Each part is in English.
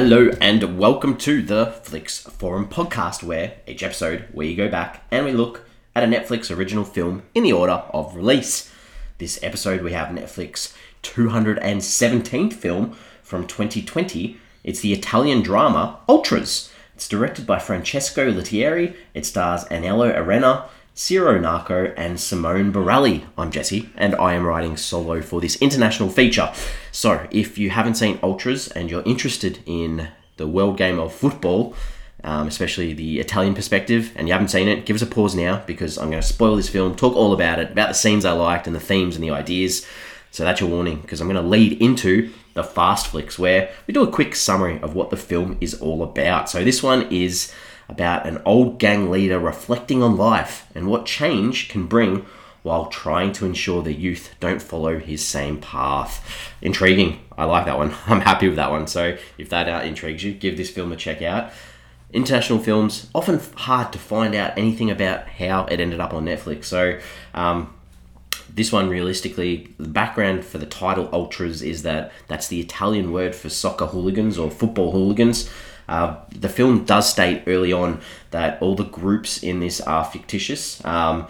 Hello and welcome to the Flicks Forum podcast, where each episode we go back and we look at a Netflix original film in the order of release. This episode we have Netflix 217th film from 2020. It's the Italian drama Ultras. It's directed by Francesco Lettieri. It stars Aniello Arena, Ciro Nacca, and Simone Borrelli. I'm Jesse, and I am writing solo for this international feature. So, if you haven't seen Ultras and you're interested in the world game of football, um, especially the Italian perspective, and you haven't seen it, give us a pause now because I'm going to spoil this film, talk all about it, about the scenes I liked and the themes and the ideas. So that's your warning because I'm going to lead into the fast flicks where we do a quick summary of what the film is all about. So this one is about an old gang leader reflecting on life and what change can bring while trying to ensure the youth don't follow his same path. Intriguing. I like that one. I'm happy with that one. So if that uh, intrigues you, give this film a check out. International films often hard to find out anything about how it ended up on Netflix. So um, this one realistically the background for the title ultras is that that's the italian word for soccer hooligans or football hooligans uh, the film does state early on that all the groups in this are fictitious um,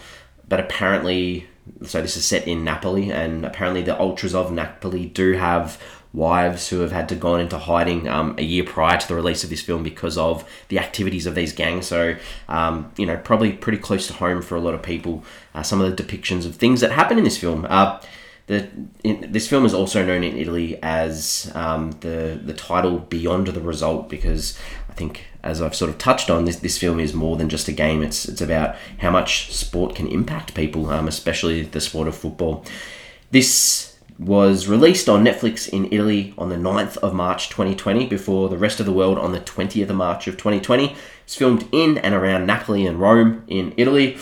but apparently so this is set in napoli and apparently the ultras of napoli do have wives who have had to gone into hiding um, a year prior to the release of this film because of the activities of these gangs. So, um, you know, probably pretty close to home for a lot of people. Uh, some of the depictions of things that happen in this film. Uh, the, in, this film is also known in Italy as um, the the title Beyond the Result because I think, as I've sort of touched on, this this film is more than just a game. It's it's about how much sport can impact people, um, especially the sport of football. This was released on Netflix in Italy on the 9th of March 2020 before the rest of the world on the 20th of March of 2020. It's filmed in and around Napoli and Rome in Italy.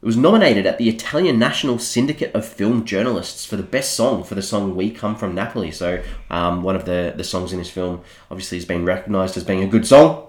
It was nominated at the Italian National Syndicate of Film Journalists for the best song for the song We Come From Napoli. So, um, one of the, the songs in this film obviously has been recognized as being a good song.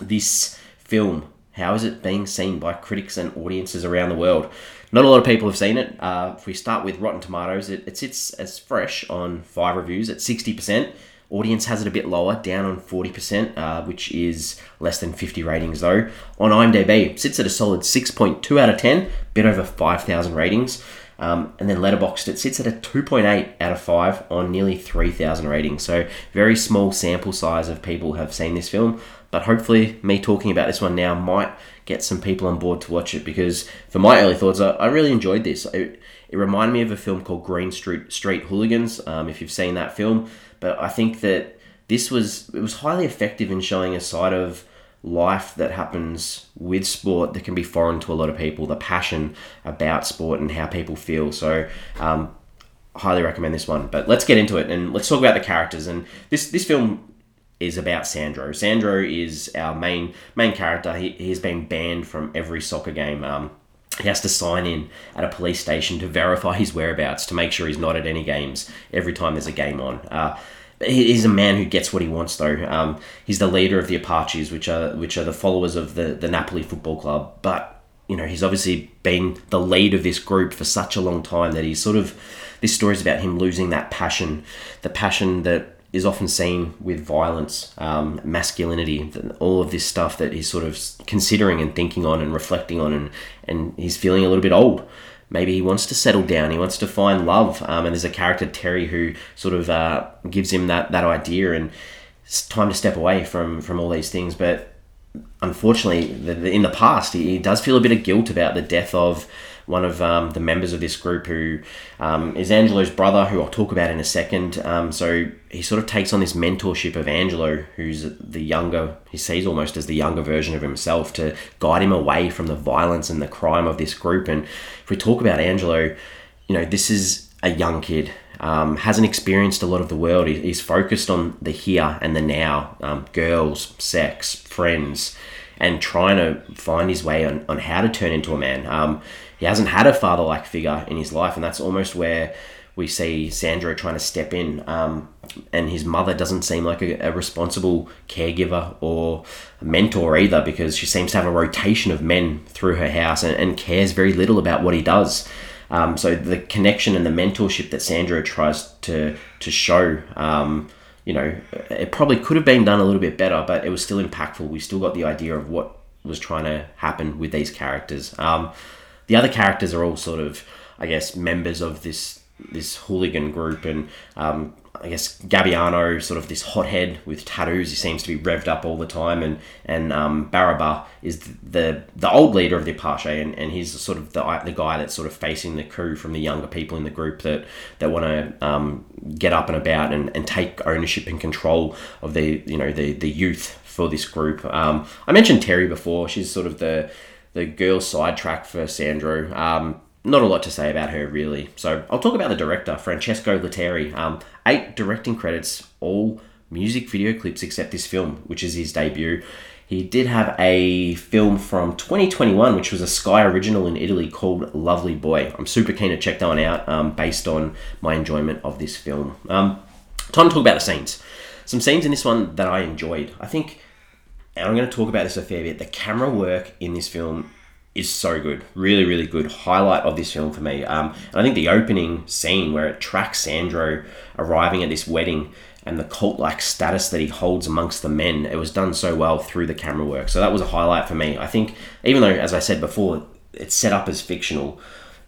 This film, how is it being seen by critics and audiences around the world? Not a lot of people have seen it. Uh, if we start with Rotten Tomatoes, it, it sits as fresh on five reviews at 60%. Audience has it a bit lower, down on 40%, uh, which is less than 50 ratings though. On IMDb, sits at a solid 6.2 out of 10, bit over 5,000 ratings. Um, and then Letterboxd, it sits at a 2.8 out of 5 on nearly 3,000 ratings. So, very small sample size of people have seen this film. But hopefully, me talking about this one now might get some people on board to watch it because, for my early thoughts, I, I really enjoyed this. It, it reminded me of a film called Green Street, Street Hooligans, um, if you've seen that film. But I think that this was it was highly effective in showing a side of life that happens with sport that can be foreign to a lot of people. The passion about sport and how people feel. So. Um, highly recommend this one but let's get into it and let's talk about the characters and this this film is about Sandro. Sandro is our main main character. He, he's been banned from every soccer game. Um, he has to sign in at a police station to verify his whereabouts to make sure he's not at any games every time there's a game on. Uh, he's a man who gets what he wants, though. Um, he's the leader of the Apaches, which are which are the followers of the the Napoli Football Club. But you know, he's obviously been the lead of this group for such a long time that he's sort of this story is about him losing that passion, the passion that is often seen with violence, um, masculinity, all of this stuff that he's sort of considering and thinking on and reflecting on, and, and he's feeling a little bit old. Maybe he wants to settle down. He wants to find love. Um, and there's a character Terry who sort of uh, gives him that that idea, and it's time to step away from from all these things. But unfortunately, the, the, in the past, he, he does feel a bit of guilt about the death of one of um, the members of this group who um, is Angelo's brother, who I'll talk about in a second. Um, so he sort of takes on this mentorship of Angelo, who's the younger, he sees almost as the younger version of himself, to guide him away from the violence and the crime of this group. And if we talk about Angelo, you know, this is a young kid. Um, hasn't experienced a lot of the world. He's focused on the here and the now, um, girls, sex, friends, and trying to find his way on, on how to turn into a man. Um, he hasn't had a father like figure in his life, and that's almost where we see Sandro trying to step in. Um, and his mother doesn't seem like a, a, responsible caregiver or mentor either because she seems to have a rotation of men through her house and, and cares very little about what he does. Um, so the connection and the mentorship that Sandro tries to to show um, you know, it probably could have been done a little bit better, but it was still impactful. We still got the idea of what was trying to happen with these characters. Um, the other characters are all sort of, I guess, members of this this hooligan group, and um, I guess Gabbiano, sort of this hothead with tattoos. He seems to be revved up all the time, and and um, Barabba is the the old leader of the Apache, and, and he's sort of the the guy that's sort of facing the crew from the younger people in the group that that want to um, get up and about and, and take ownership and control of the you know the the youth for this group. Um, I mentioned Terry before. She's sort of the the girl sidetrack for Sandro. Um, not a lot to say about her really. So I'll talk about the director, Francesco Lettieri. Um, eight directing credits, all music video clips except this film, which is his debut. He did have a film from 2021, which was a Sky original in Italy called Lovely Boy. I'm super keen to check that one out um, based on my enjoyment of this film. Um, time to talk about the scenes. Some scenes in this one that I enjoyed. I think, and I'm going to talk about this a fair bit, the camera work in this film is so good. Really, really good. Highlight of this film for me. Um, and I think the opening scene where it tracks Sandro arriving at this wedding and the cult like status that he holds amongst the men, it was done so well through the camera work. So that was a highlight for me. I think, even though, as I said before, it's set up as fictional,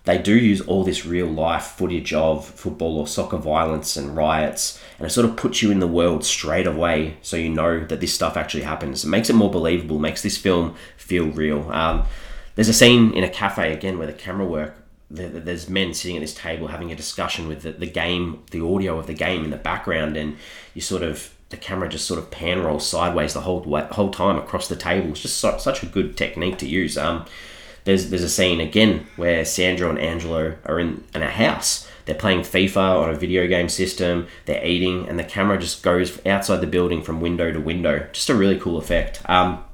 they do use all this real life footage of football or soccer violence and riots, and it sort of puts you in the world straight away so you know that this stuff actually happens. It makes it more believable, makes this film feel real. Um, there's a scene in a cafe again where the camera work. There's men sitting at this table having a discussion with the, the game, the audio of the game in the background, and you sort of the camera just sort of pan rolls sideways the whole whole time across the table. It's just so, such a good technique to use. Um, there's there's a scene again where Sandro and Angelo are in, in a house. They're playing FIFA on a video game system. They're eating, and the camera just goes outside the building from window to window. Just a really cool effect. Um,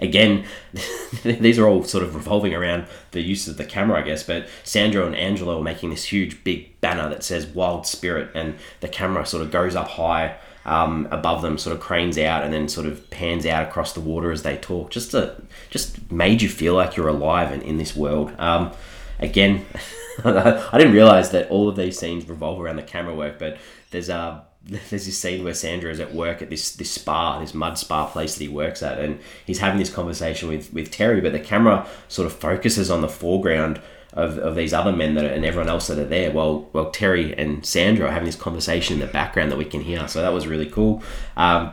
again, these are all sort of revolving around the use of the camera, I guess. But Sandro and Angelo are making this huge big banner that says Wild Spirit, and the camera sort of goes up high um, above them, sort of cranes out, and then sort of pans out across the water as they talk. Just to, just made you feel like you're alive and in this world. Um, again, I didn't realize that all of these scenes revolve around the camera work, but there's a there's this scene where Sandro is at work at this this spa, this mud spa place that he works at, and he's having this conversation with with Terry, but the camera sort of focuses on the foreground of, of these other men that are, and everyone else that are there. While well Terry and Sandro are having this conversation in the background that we can hear. So that was really cool. Um,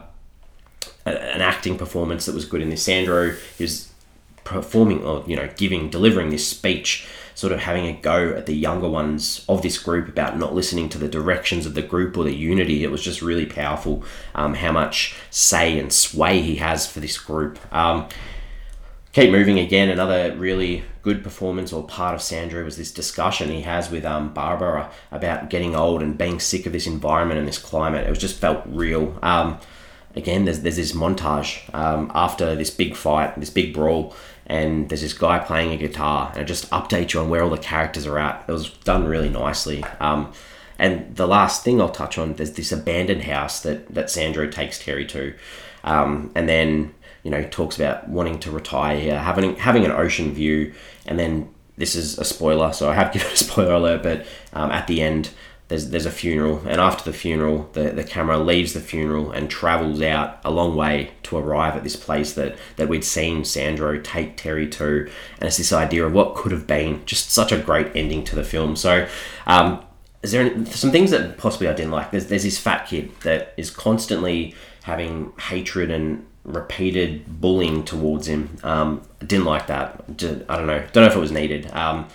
an acting performance that was good in this. Sandro is performing or you know giving delivering this speech sort of having a go at the younger ones of this group about not listening to the directions of the group or the unity. It was just really powerful um, how much say and sway he has for this group. Um, keep moving again. Another really good performance or part of Sandro was this discussion he has with um, Barabba about getting old and being sick of this environment and this climate. It was just felt real. Um, again, there's, there's this montage um, after this big fight, this big brawl and there's this guy playing a guitar and it just updates you on where all the characters are at. It was done really nicely. Um, and the last thing I'll touch on, there's this abandoned house that, that Sandro takes Terry to. Um, and then, you know, talks about wanting to retire here, having, having an ocean view. And then this is a spoiler, so I have given a spoiler alert, but um, at the end, there's there's a funeral, and after the funeral, the, the camera leaves the funeral and travels out a long way to arrive at this place that that we'd seen Sandro take Terry to, and it's this idea of what could have been. Just such a great ending to the film. So. Um, is there any, some things that possibly I didn't like? There's, there's this fat kid that is constantly having hatred and repeated bullying towards him. Um, didn't like that. I don't know. Don't know if it was needed. Um,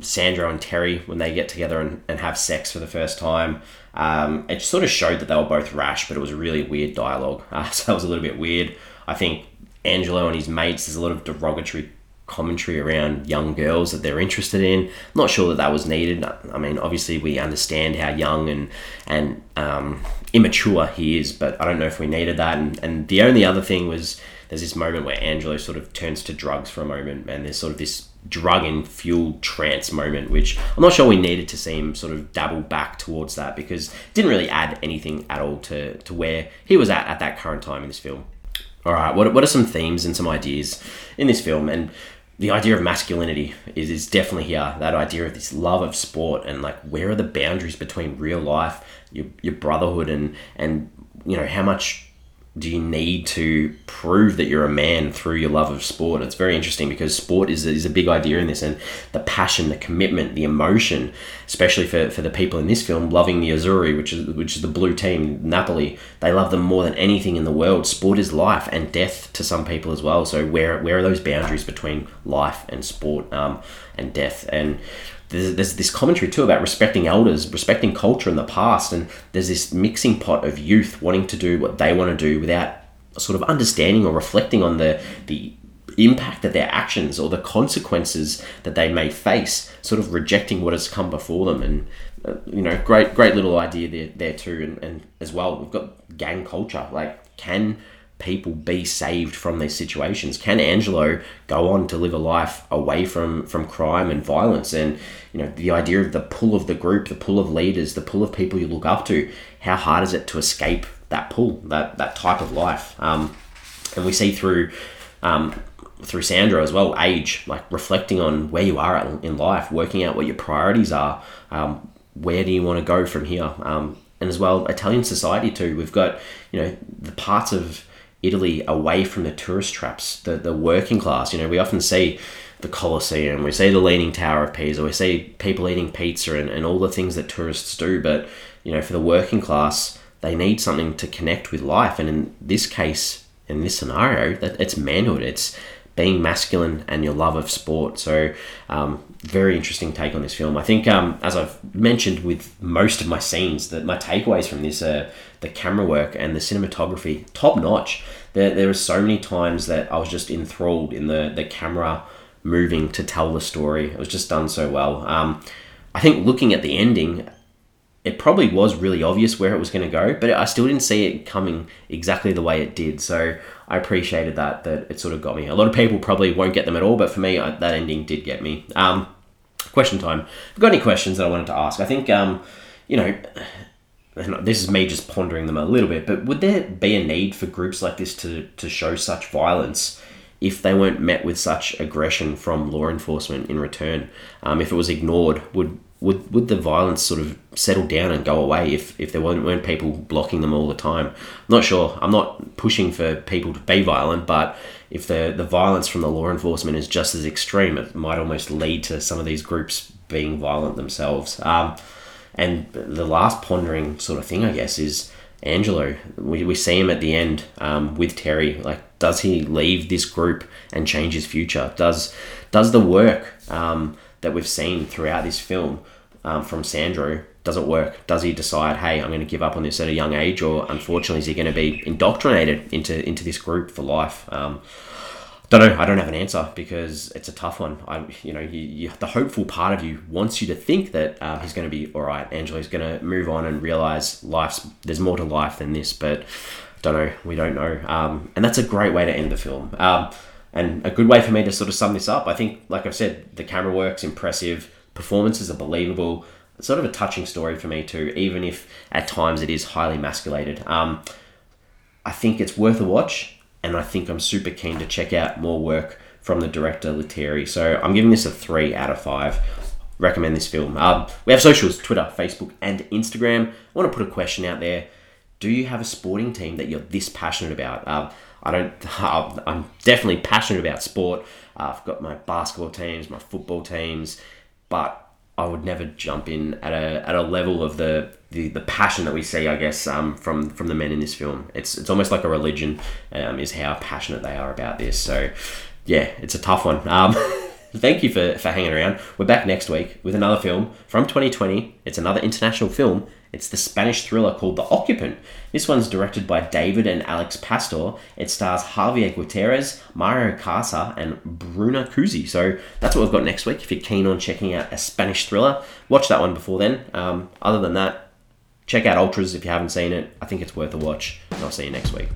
Sandro and Terry when they get together and, and have sex for the first time. Um, it sort of showed that they were both rash, but it was a really weird dialogue. Uh, so that was a little bit weird. I think Angelo and his mates, there's a lot of derogatory commentary around young girls that they're interested in. Not sure that that was needed. I mean, obviously we understand how young and and um, immature he is, but I don't know if we needed that. And, and the only other thing was there's this moment where Angelo sort of turns to drugs for a moment, and there's sort of this drug fueled trance moment, which I'm not sure we needed to see him sort of dabble back towards that because it didn't really add anything at all to, to where he was at at that current time in this film. All right, what, what are some themes and some ideas in this film? And the idea of masculinity is, is definitely here. That idea of this love of sport and like where are the boundaries between real life your, your brotherhood and and you know how much do you need to prove that you're a man through your love of sport? It's very interesting because sport is, is a big idea in this, and the passion, the commitment, the emotion, especially for, for the people in this film, loving the Azzurri, which is which is the blue team, Napoli. They love them more than anything in the world. Sport is life and death to some people as well. So where where are those boundaries between life and sport um, and death? And there's, this commentary too about respecting elders, respecting culture in the past, and there's this mixing pot of youth wanting to do what they want to do without sort of understanding or reflecting on the the impact that their actions or the consequences that they may face, sort of rejecting what has come before them, and uh, you know, great great little idea there there too, and, and as well we've got gang culture, like can people be saved from these situations? Can Angelo go on to live a life away from from crime and violence? And you know, the idea of the pull of the group, the pull of leaders, the pull of people you look up to. How hard is it to escape that pull, that that type of life? Um, and we see through. Um, through Sandro as well, age, like reflecting on where you are in life, working out what your priorities are, um, where do you want to go from here, um, and as well Italian society too. We've got you know the parts of Italy away from the tourist traps, the, the working class. You know, we often see the Colosseum, we see the Leaning Tower of Pisa, we see people eating pizza and, and all the things that tourists do. But, you know, for the working class, they need something to connect with life. And in this case, in this scenario, that it's manhood. It's being masculine and your love of sport. So, um, very interesting take on this film. I think, um, as I've mentioned with most of my scenes, that my takeaways from this are the camera work and the cinematography, top notch. There, there are so many times that I was just enthralled in the, the camera moving to tell the story. It was just done so well. Um, I think looking at the ending, it probably was really obvious where it was going to go, but I still didn't see it coming exactly the way it did. So I appreciated that that it sort of got me. A lot of people probably won't get them at all, but for me, I, that ending did get me. Um, question time. I've got any questions that I wanted to ask. I think um, you know. This is me just pondering them a little bit, but would there be a need for groups like this to, to show such violence if they weren't met with such aggression from law enforcement in return? Um, if it was ignored, would would would the violence sort of settle down and go away if, if there weren't, weren't people blocking them all the time? I'm not sure. I'm not pushing for people to be violent, but if the, the violence from the law enforcement is just as extreme, it might almost lead to some of these groups being violent themselves. Um, and the last pondering sort of thing, I guess, is Angelo. We, we see him at the end um, with Terry. Like, does he leave this group and change his future? Does does the work um, that we've seen throughout this film um, from Sandro does it work? Does he decide, hey, I'm going to give up on this at a young age, or unfortunately, is he going to be indoctrinated into into this group for life? Um, don't know. I don't have an answer because it's a tough one. I, you know, you, you, the hopeful part of you wants you to think that uh, he's going to be all right. Angelo's going to move on and realize life's there's more to life than this, but don't know. We don't know, um, and that's a great way to end the film. Um, and a good way for me to sort of sum this up. I think, like I've said, the camera work's impressive performances are believable. It's sort of a touching story for me too, even if at times it is highly masculated. Um, I think it's worth a watch, and I think I'm super keen to check out more work from the director Lettieri. So I'm giving this a three out of five. Recommend this film. Um, we have socials: Twitter, Facebook, and Instagram. I want to put a question out there. Do you have a sporting team that you're this passionate about? Uh, I don't. I'm definitely passionate about sport. Uh, I've got my basketball teams, my football teams, but I would never jump in at a at a level of the the, the passion that we see, I guess, um, from from the men in this film. It's it's almost like a religion, um, is how passionate they are about this. So, yeah, it's a tough one. Um, thank you for, for hanging around. We're back next week with another film from 2020. It's another international film, it's the Spanish thriller called The Occupant. This one's directed by David and Alex Pastor. It stars Javier Gutierrez, Mario Casas, and Bruna Cusi. So that's what we've got next week. If you're keen on checking out a Spanish thriller, watch that one before then. Um, other than that, check out Ultras if you haven't seen it. I think it's worth a watch. And I'll see you next week.